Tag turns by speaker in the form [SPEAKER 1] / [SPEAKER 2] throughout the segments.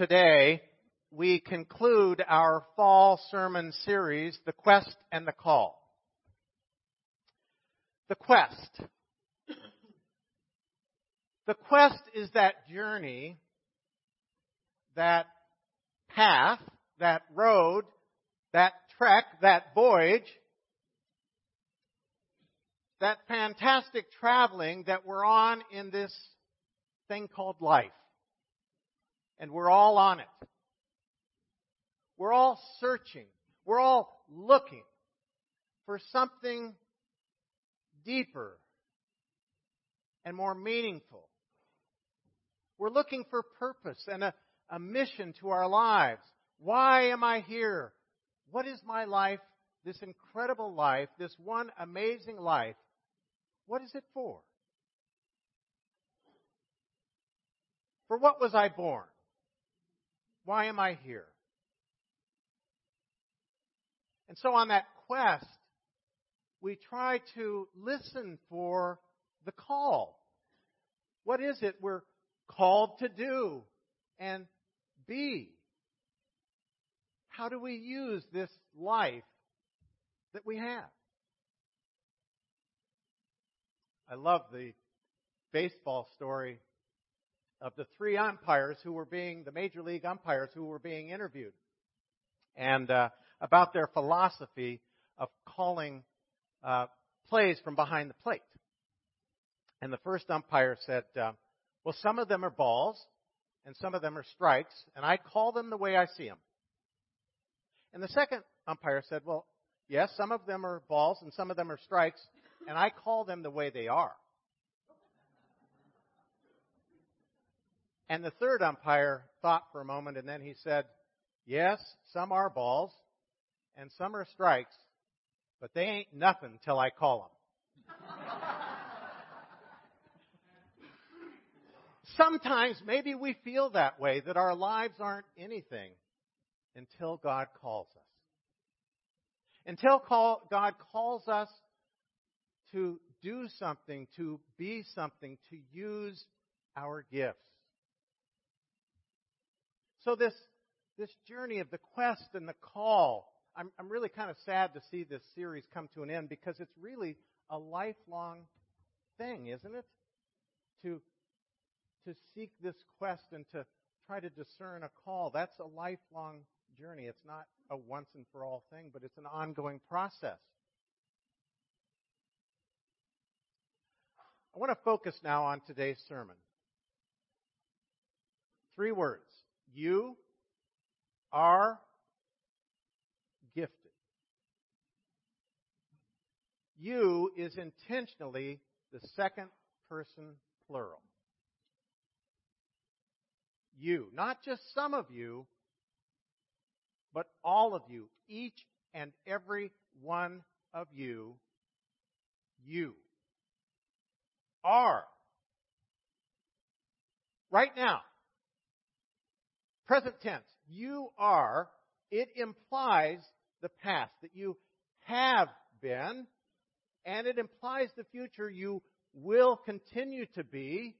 [SPEAKER 1] today we conclude our fall sermon series, The Quest and the Call. The quest. The quest is that journey, that path, that road, that trek, that voyage, that fantastic traveling that we're on in this thing called life. And we're all on it. We're all searching. We're all looking for something deeper and more meaningful. We're looking for purpose and a, a mission to our lives. Why am I here? What is my life, this incredible life, this one amazing life? What is it for? For what was I born? Why am I here? And so on that quest, we try to listen for the call. What is it we're called to do and be? How do we use this life that we have? I love the baseball story of the three umpires who were being, the major league umpires who were being interviewed. And uh, about their philosophy of calling uh, plays from behind the plate. And the first umpire said, uh, Well, some of them are balls and some of them are strikes, and I call them the way I see them. And the second umpire said, Well, yes, some of them are balls and some of them are strikes, and I call them the way they are. And the third umpire thought for a moment and then he said, Yes, some are balls and some are strikes, but they ain't nothing till I call them. Sometimes maybe we feel that way, that our lives aren't anything until God calls us. Until call, God calls us to do something, to be something, to use our gifts. So this, this journey of the quest and the call I'm, I'm really kind of sad to see this series come to an end because it's really a lifelong thing, isn't it? To, to seek this quest and to try to discern a call. That's a lifelong journey. It's not a once and for all thing, but it's an ongoing process. I want to focus now on today's sermon. Three words. You are gifted. You is intentionally the second person plural. You, not just some of you, but all of you, each and every one of you, you are. Right now, present tense, you are, it implies the past, that you have been, and it implies the future you will continue to be,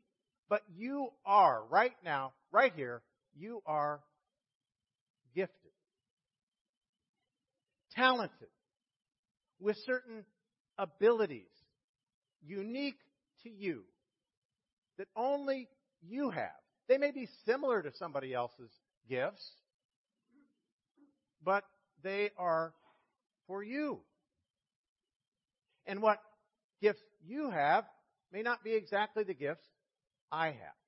[SPEAKER 1] but you are, right now, right here, you are gifted, talented, with certain abilities, unique to you, that only you have. They may be similar to somebody else's gifts, but they are for you. And what gifts you have may not be exactly the gifts I have.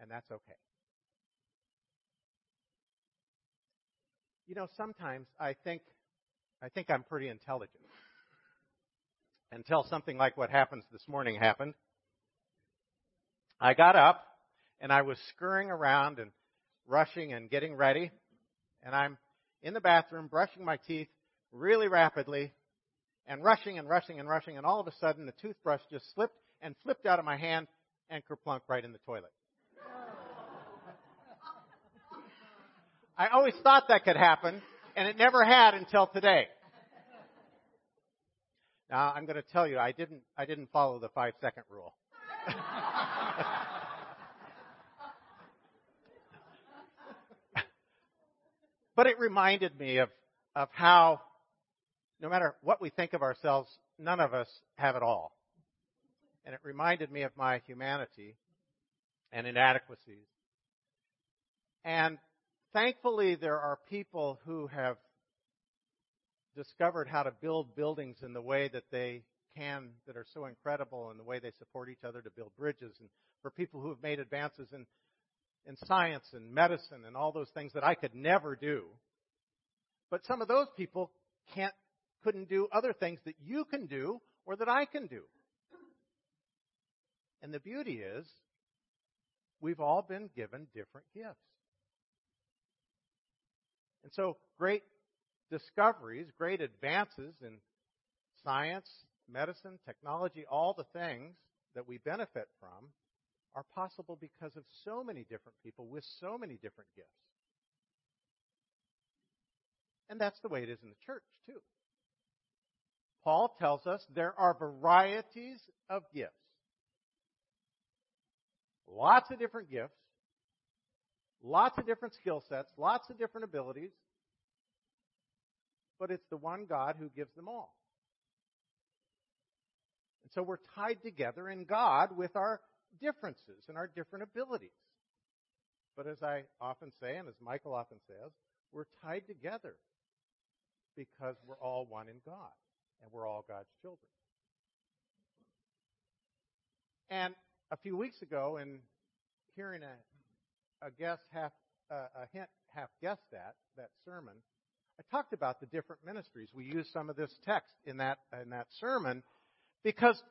[SPEAKER 1] And that's okay. You know, sometimes I think I think I'm pretty intelligent. Until something like what happens this morning happened. I got up and I was scurrying around and rushing and getting ready and I'm in the bathroom brushing my teeth really rapidly and rushing and rushing and rushing, and all of a sudden the toothbrush just slipped and flipped out of my hand and kerplunk right in the toilet. I always thought that could happen, and it never had until today. Now I'm going to tell you, I didn't, I didn't follow the five second rule. But it reminded me of, of how, no matter what we think of ourselves, none of us have it all. And it reminded me of my humanity and inadequacies. And thankfully, there are people who have discovered how to build buildings in the way that they can, that are so incredible, and the way they support each other to build bridges, and for people who have made advances in, in science and medicine and all those things that I could never do. But some of those people can't, couldn't do other things that you can do or that I can do. And the beauty is, we've all been given different gifts. And so, great discoveries, great advances in science, medicine, technology, all the things that we benefit from are possible because of so many different people with so many different gifts. And that's the way it is in the church, too. Paul tells us there are varieties of gifts. Lots of different gifts, lots of different skill sets, lots of different abilities, but it's the one God who gives them all. And so we're tied together in God with our differences and our different abilities. But as I often say, and as Michael often says, we're tied together because we're all one in God and we're all God's children. And a few weeks ago, in hearing a, a guest half, uh, a hint half guessed at that sermon, I talked about the different ministries. We used some of this text in that in that sermon because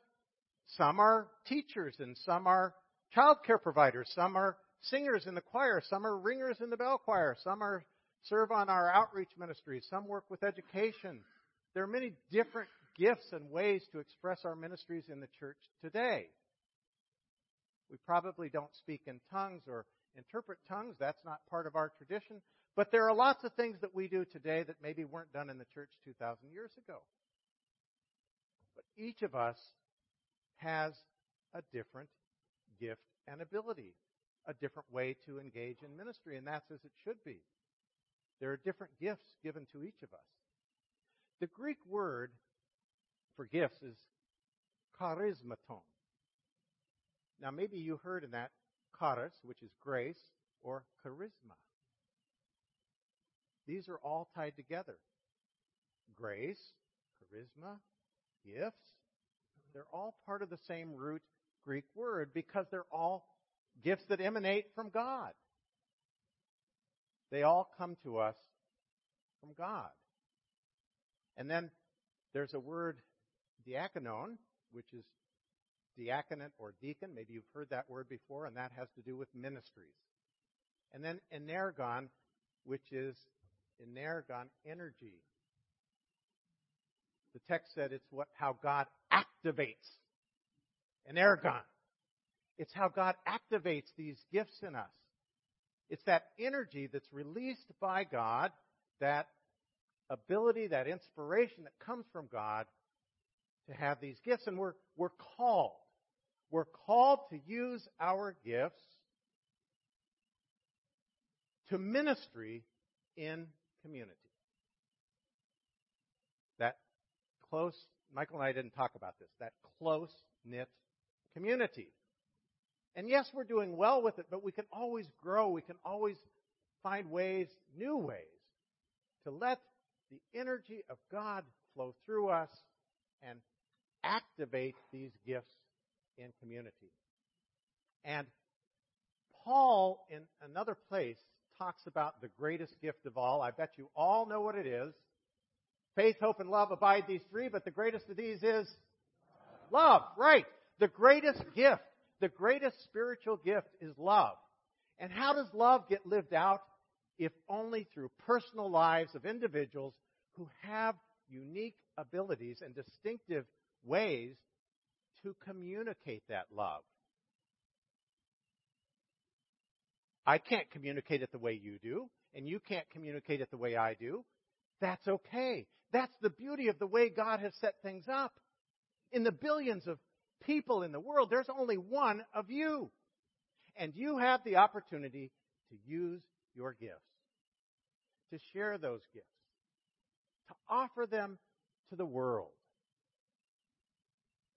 [SPEAKER 1] some are teachers and some are child care providers, some are singers in the choir, some are ringers in the bell choir, some are serve on our outreach ministries, some work with education. There are many different gifts and ways to express our ministries in the church today. We probably don't speak in tongues or interpret tongues. That's not part of our tradition. But there are lots of things that we do today that maybe weren't done in the church 2,000 years ago. But each of us has a different gift and ability, a different way to engage in ministry, and that's as it should be. There are different gifts given to each of us. The Greek word for gifts is charismaton. Now, maybe you heard in that charis, which is grace, or charisma. These are all tied together. Grace, charisma, gifts, they're all part of the same root Greek word because they're all gifts that emanate from God. They all come to us from God. And then there's a word, diakonon, which is diaconate or deacon. Maybe you've heard that word before, and that has to do with ministries. And then energon, which is energon, energy. The text said it's what how God activates energon. It's how God activates these gifts in us. It's that energy that's released by God, that ability, that inspiration that comes from God to have these gifts. And we're, we're called. We're called to use our gifts to ministry in community. That close, Michael and I didn't talk about this, that close knit community. And yes, we're doing well with it, but we can always grow. We can always find ways, new ways, to let the energy of God flow through us and activate these gifts in community. And Paul, in another place, talks about the greatest gift of all. I bet you all know what it is. Faith, hope, and love abide these three, but the greatest of these is love. Right. The greatest gift, the greatest spiritual gift is love. And how does love get lived out? If only through personal lives of individuals who have unique abilities and distinctive ways to communicate that love. I can't communicate it the way you do, and you can't communicate it the way I do. That's okay. That's the beauty of the way God has set things up. In the billions of people in the world, there's only one of you. And you have the opportunity to use your gifts, to share those gifts, to offer them to the world.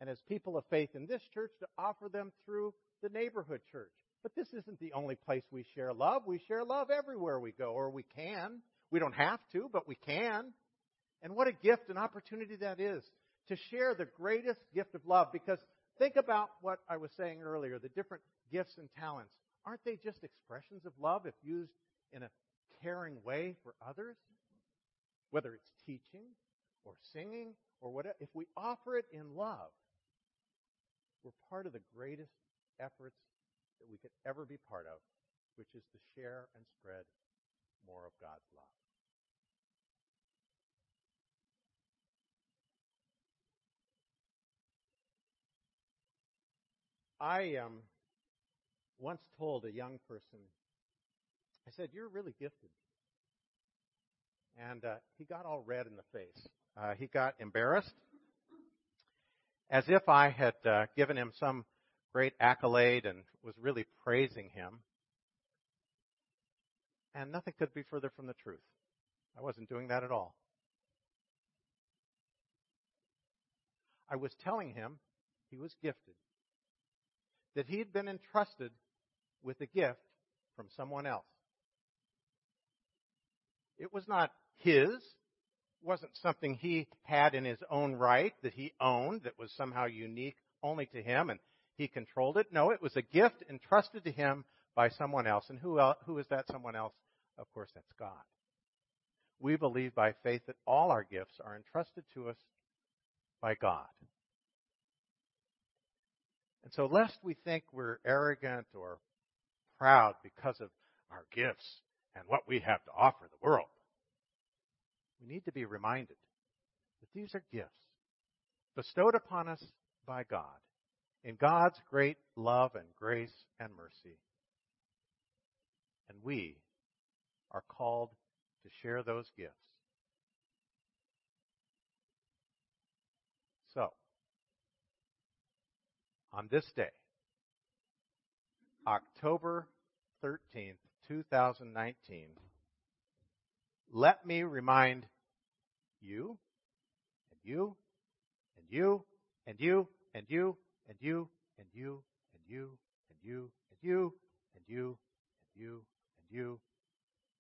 [SPEAKER 1] And as people of faith in this church, to offer them through the neighborhood church. But this isn't the only place we share love. We share love everywhere we go, or we can. We don't have to, but we can. And what a gift and opportunity that is to share the greatest gift of love. Because think about what I was saying earlier the different gifts and talents. Aren't they just expressions of love if used in a caring way for others? Whether it's teaching or singing or whatever, if we offer it in love, we're part of the greatest efforts that we could ever be part of, which is to share and spread more of God's love. I um, once told a young person, I said, You're really gifted. And uh, he got all red in the face. Uh, he got embarrassed, as if I had uh, given him some great accolade and was really praising him. And nothing could be further from the truth. I wasn't doing that at all. I was telling him he was gifted, that he had been entrusted with a gift from someone else. It was not his, It wasn't something he had in his own right that he owned that was somehow unique only to him and he controlled it. No, it was a gift entrusted to him by someone else. And who, else, who is that someone else? Of course, that's God. We believe by faith that all our gifts are entrusted to us by God. And so, lest we think we're arrogant or proud because of our gifts and what we have to offer the world, we need to be reminded that these are gifts bestowed upon us by God in God's great love and grace and mercy. And we are called to share those gifts. So, on this day, October 13th, 2019, let me remind you, and you, and you, and you, and you, and you, and you, and you, and you, and you, and you, and you, and you,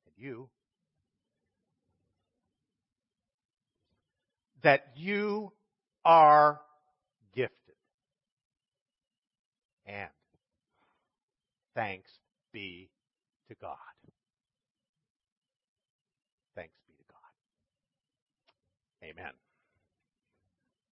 [SPEAKER 1] and you, that you are gifted. And thanks be to God. Thanks be to God. Amen.